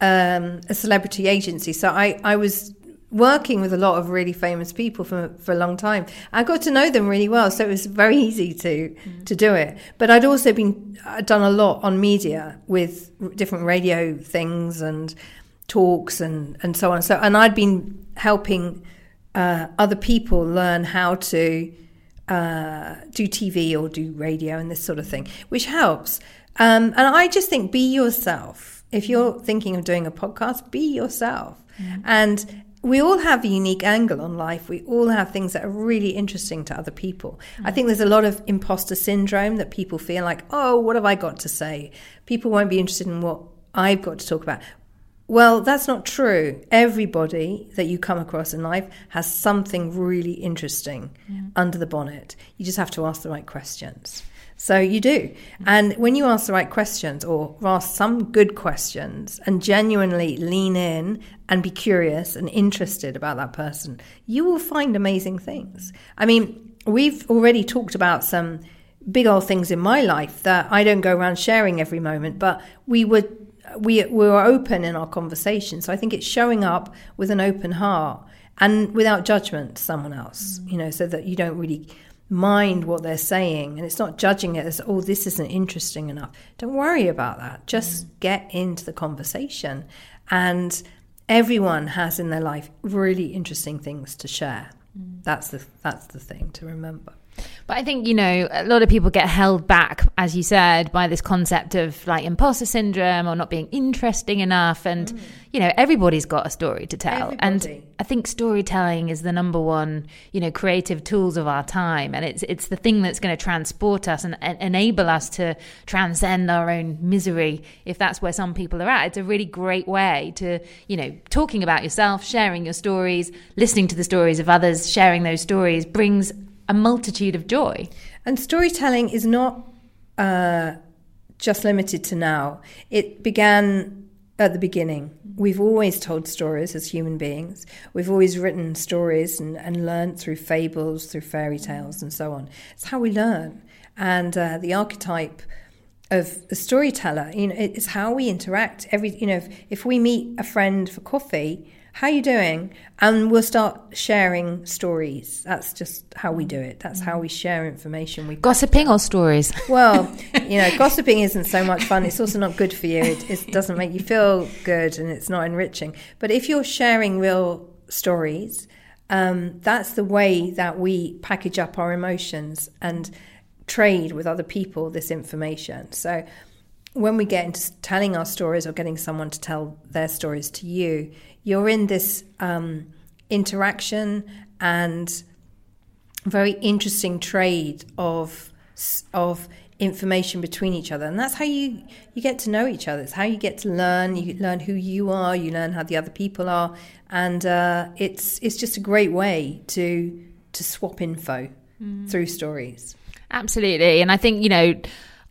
um, a celebrity agency, so I, I was working with a lot of really famous people for for a long time. I got to know them really well, so it was very *laughs* easy to mm. to do it. But I'd also been I'd done a lot on media with different radio things and talks and and so on. So and I'd been helping uh, other people learn how to uh, do TV or do radio and this sort of thing, which helps. Um, and I just think be yourself. If you're thinking of doing a podcast, be yourself. And we all have a unique angle on life. We all have things that are really interesting to other people. I think there's a lot of imposter syndrome that people feel like, oh, what have I got to say? People won't be interested in what I've got to talk about. Well, that's not true. Everybody that you come across in life has something really interesting under the bonnet. You just have to ask the right questions. So you do. And when you ask the right questions or ask some good questions and genuinely lean in and be curious and interested about that person, you will find amazing things. I mean, we've already talked about some big old things in my life that I don't go around sharing every moment, but we would we we were open in our conversation. So I think it's showing up with an open heart and without judgment to someone else, you know, so that you don't really mind what they're saying and it's not judging it as oh this isn't interesting enough. Don't worry about that. Just mm. get into the conversation and everyone has in their life really interesting things to share. Mm. That's the that's the thing to remember But I think, you know, a lot of people get held back, as you said, by this concept of like imposter syndrome or not being interesting enough. And, mm. you know, everybody's got a story to tell. And I think storytelling is the number one, you know, creative tools of our time. And it's, it's the thing that's going to transport us and, and enable us to transcend our own misery, if that's where some people are at. It's a really great way to, you know, talking about yourself, sharing your stories, listening to the stories of others, sharing those stories brings a multitude of joy. And storytelling is not uh, just limited to now. It began at the beginning. We've always told stories as human beings. We've always written stories and, and learned through fables, through fairy tales, and so on. It's how we learn. And uh, the archetype of the storyteller, you know, it's how we interact. Every, you know, if, if we meet a friend for coffee, how you doing? And we'll start sharing stories. That's just how we do it. That's how we share information. We Gossiping or stories? *laughs* well, you know, gossiping isn't so much fun. It's also not good for you. It, it doesn't make you feel good and it's not enriching. But if you're sharing real stories, um, that's the way that we package up our emotions and trade with other people this information. So when we get into telling our stories or getting someone to tell their stories to you, you're in this um, interaction and very interesting trade of of information between each other. And that's how you you get to know each other. It's how you get to learn. You learn who you are. You learn how the other people are. And uh, it's it's just a great way to to swap info through stories. Absolutely. And I think, you know,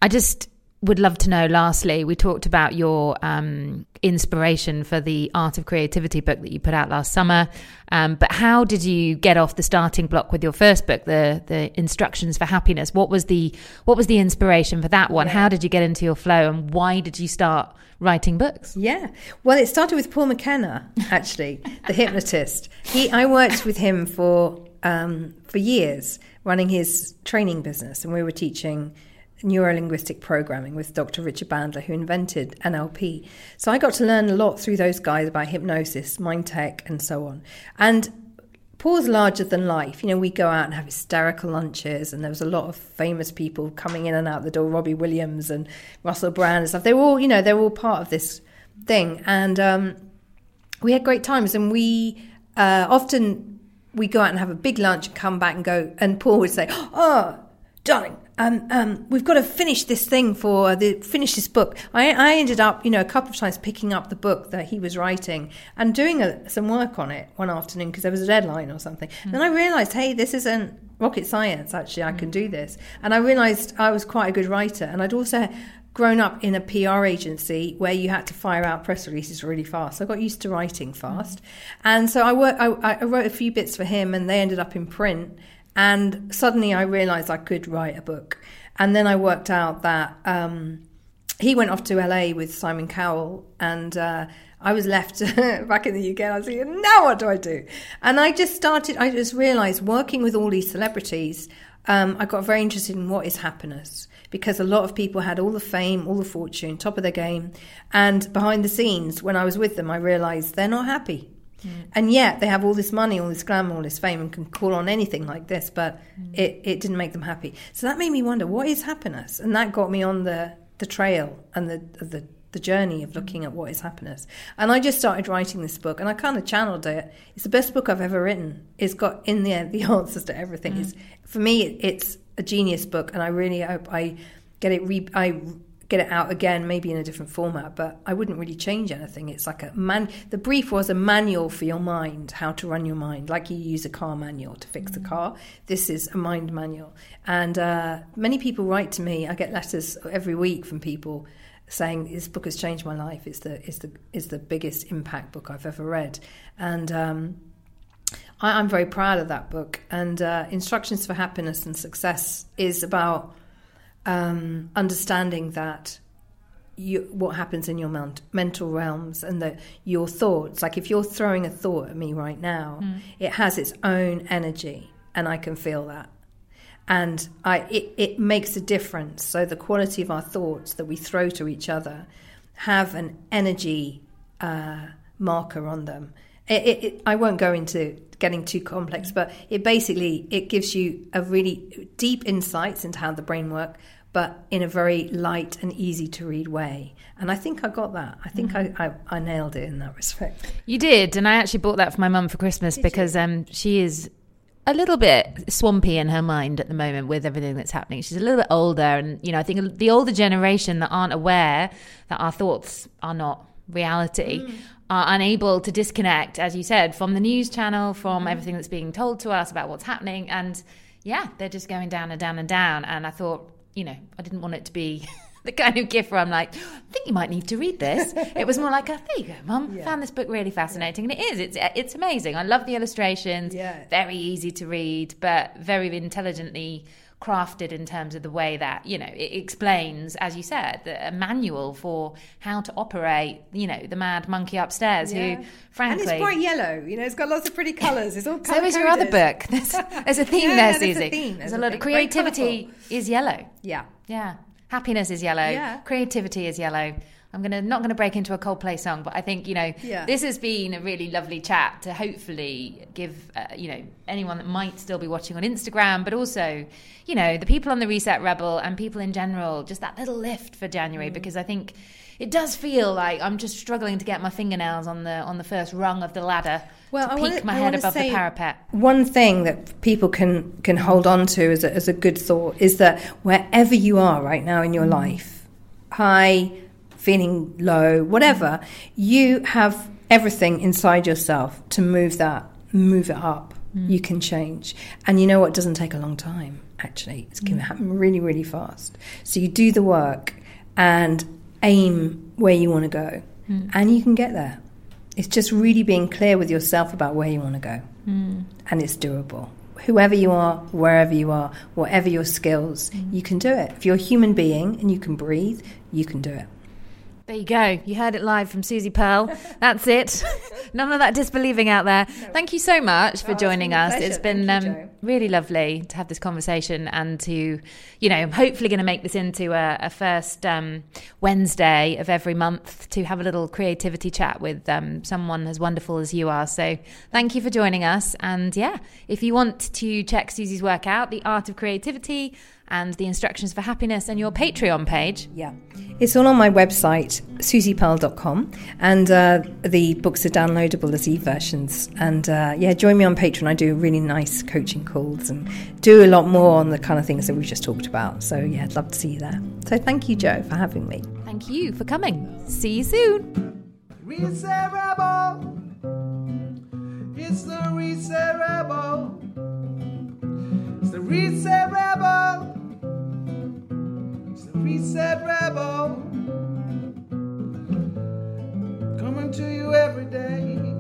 I just would love to know lastly, we talked about your um, inspiration for the Art of Creativity book that you put out last summer. Um, but how did you get off the starting block with your first book, the the Instructions for Happiness? What was the what was the inspiration for that one? How did you get into your flow and why did you start writing books? Yeah. Well, it started with Paul McKenna, actually, the *laughs* hypnotist. He, I worked with him for um, for years, running his training business, and we were teaching neurolinguistic programming with Dr. Richard Bandler, who invented NLP. So I got to learn a lot through those guys about hypnosis, mind tech, and so on. And Paul's larger than life. You know, we go out and have hysterical lunches, and there was a lot of famous people coming in and out the door. Robbie Williams and Russell Brand and stuff. They were all, you know, they were all part of this thing, and um, we had great times. And we uh, often we go out and have a big lunch and come back and go. And Paul would say, "Oh, darling." Um, um, we've got to finish this thing for the finish this book. I, I ended up, you know, a couple of times picking up the book that he was writing and doing a, some work on it one afternoon because there was a deadline or something. Then I realised, hey, this isn't rocket science. Actually, I can do this. And I realised I was quite a good writer, and I'd also grown up in a PR agency where you had to fire out press releases really fast. So I got used to writing fast, and so I, work, I, I wrote a few bits for him, and they ended up in print. And suddenly I realised I could write a book, and then I worked out that um, he went off to LA with Simon Cowell, and uh, I was left *laughs* back in the UK. I was thinking, now what do I do? And I just started. I just realised working with all these celebrities. Um, I got very interested in what is happiness because a lot of people had all the fame, all the fortune, top of their game, and behind the scenes, when I was with them, I realised they're not happy. And yet they have all this money, all this glamour, all this fame, and can call on anything like this, but mm. it, it didn't make them happy. So that made me wonder, what is happiness? And that got me on the, the trail and the, the, the journey of mm. looking at what is happiness. And I just started writing this book, and I kind of channeled it. It's the best book I've ever written. It's got in there the *laughs* answers to everything. It's, mm. for me, it's a genius book, and I really hope I get it. Re- I get it out again, maybe in a different format, but I wouldn't really change anything. It's like a man. The brief was a manual for your mind, how to run your mind, like you use a car manual to fix a car. This is a mind manual, and uh, many people write to me. I get letters every week from people saying this book has changed my life. It's the it's the it's the biggest impact book I've ever read, and. Um, I, I'm very proud of that book. And uh, Instructions for Happiness and Success is about um, understanding that you, what happens in your ment- mental realms and that your thoughts, like if you're throwing a thought at me right now, it has its own energy, and I can feel that. And I, it, it makes a difference. So the quality of our thoughts that we throw to each other have an energy uh, marker on them. It, it, it, I won't go into getting too complex, mm. but it basically it gives you a really deep insights into how the brain works, but in a very light and easy to read way. And I think I got that. I think mm. I, I, I nailed it in that respect. You did, and I actually bought that for my mum for Christmas because um, she is a little bit swampy in her mind at the moment with everything that's happening. She's a little bit older, and you know, I think the older generation that aren't aware that our thoughts are not reality mm. Are unable to disconnect, as you said, from the news channel, from mm-hmm. everything that's being told to us about what's happening, and yeah, they're just going down and down and down. And I thought, you know, I didn't want it to be. *laughs* The kind of gift where I'm like, I think you might need to read this. It was more like, oh, there you go, Mum. Found this book really fascinating, and it is. It's it's amazing. I love the illustrations. Yeah. Very easy to read, but very intelligently crafted in terms of the way that you know it explains, as you said, the, a manual for how to operate. You know, the mad monkey upstairs Yeah. who, frankly, and it's bright yellow. You know, it's got lots of pretty colours. It's all so is your other book. *laughs* There's, there's a *laughs* theme Yeah, there, no, there's a theme. There's, There's a a lot of creativity is yellow. Yeah. Yeah. Happiness is yellow. Yeah. Creativity is yellow. I'm gonna not gonna break into a Coldplay song, but I think you know Yeah. this has been a really lovely chat to hopefully give uh, you know anyone that might still be watching on Instagram, but also you know the people on the Reset Rebel and people in general, just that little lift for January Mm. because I think it does feel like I'm just struggling to get my fingernails on the on the first rung of the ladder Well, to I peek wanna- my I head above the parapet. One thing that people can can hold on to as a, as a good thought is that wherever you are right now in your life, high, feeling low, whatever, you have everything inside yourself to move that, move it up. Mm. You can change, and you know what? Doesn't take a long time. Actually, it's going to mm. happen really, really fast. So you do the work and aim where you want to go, mm. and you can get there. It's just really being clear with yourself about where you want to go and it's doable. Whoever you are, wherever you are, whatever your skills, you can do it. If you're a human being and you can breathe, you can do it. There you go. You heard it live from Susie Pearl. That's it. *laughs* None of that disbelieving out there. Thank you so much for Oh, joining us. It's been you, um, really lovely to have this conversation and to, you know, I'm hopefully going to make this into a, a first um, Wednesday of every month to have a little creativity chat with um, someone as wonderful as you are. So thank you for joining us. And yeah, if you want to check Susie's work out, The Art of Creativity and the instructions for happiness and your Patreon page, Yeah. It's all on my website, susiepearl.com, and uh, the books are downloadable as e versions. And uh, yeah, join me on Patreon. I do really nice coaching calls and do a lot more on the kind of things that we've just talked about. So yeah, I'd love to see you there. So thank you, Joe, for having me. thank you for coming. See you soon. Reset Rebel. It's the Reset Rebel. It's the Reset Rebel. It's the Reset Rebel. Coming to you every day.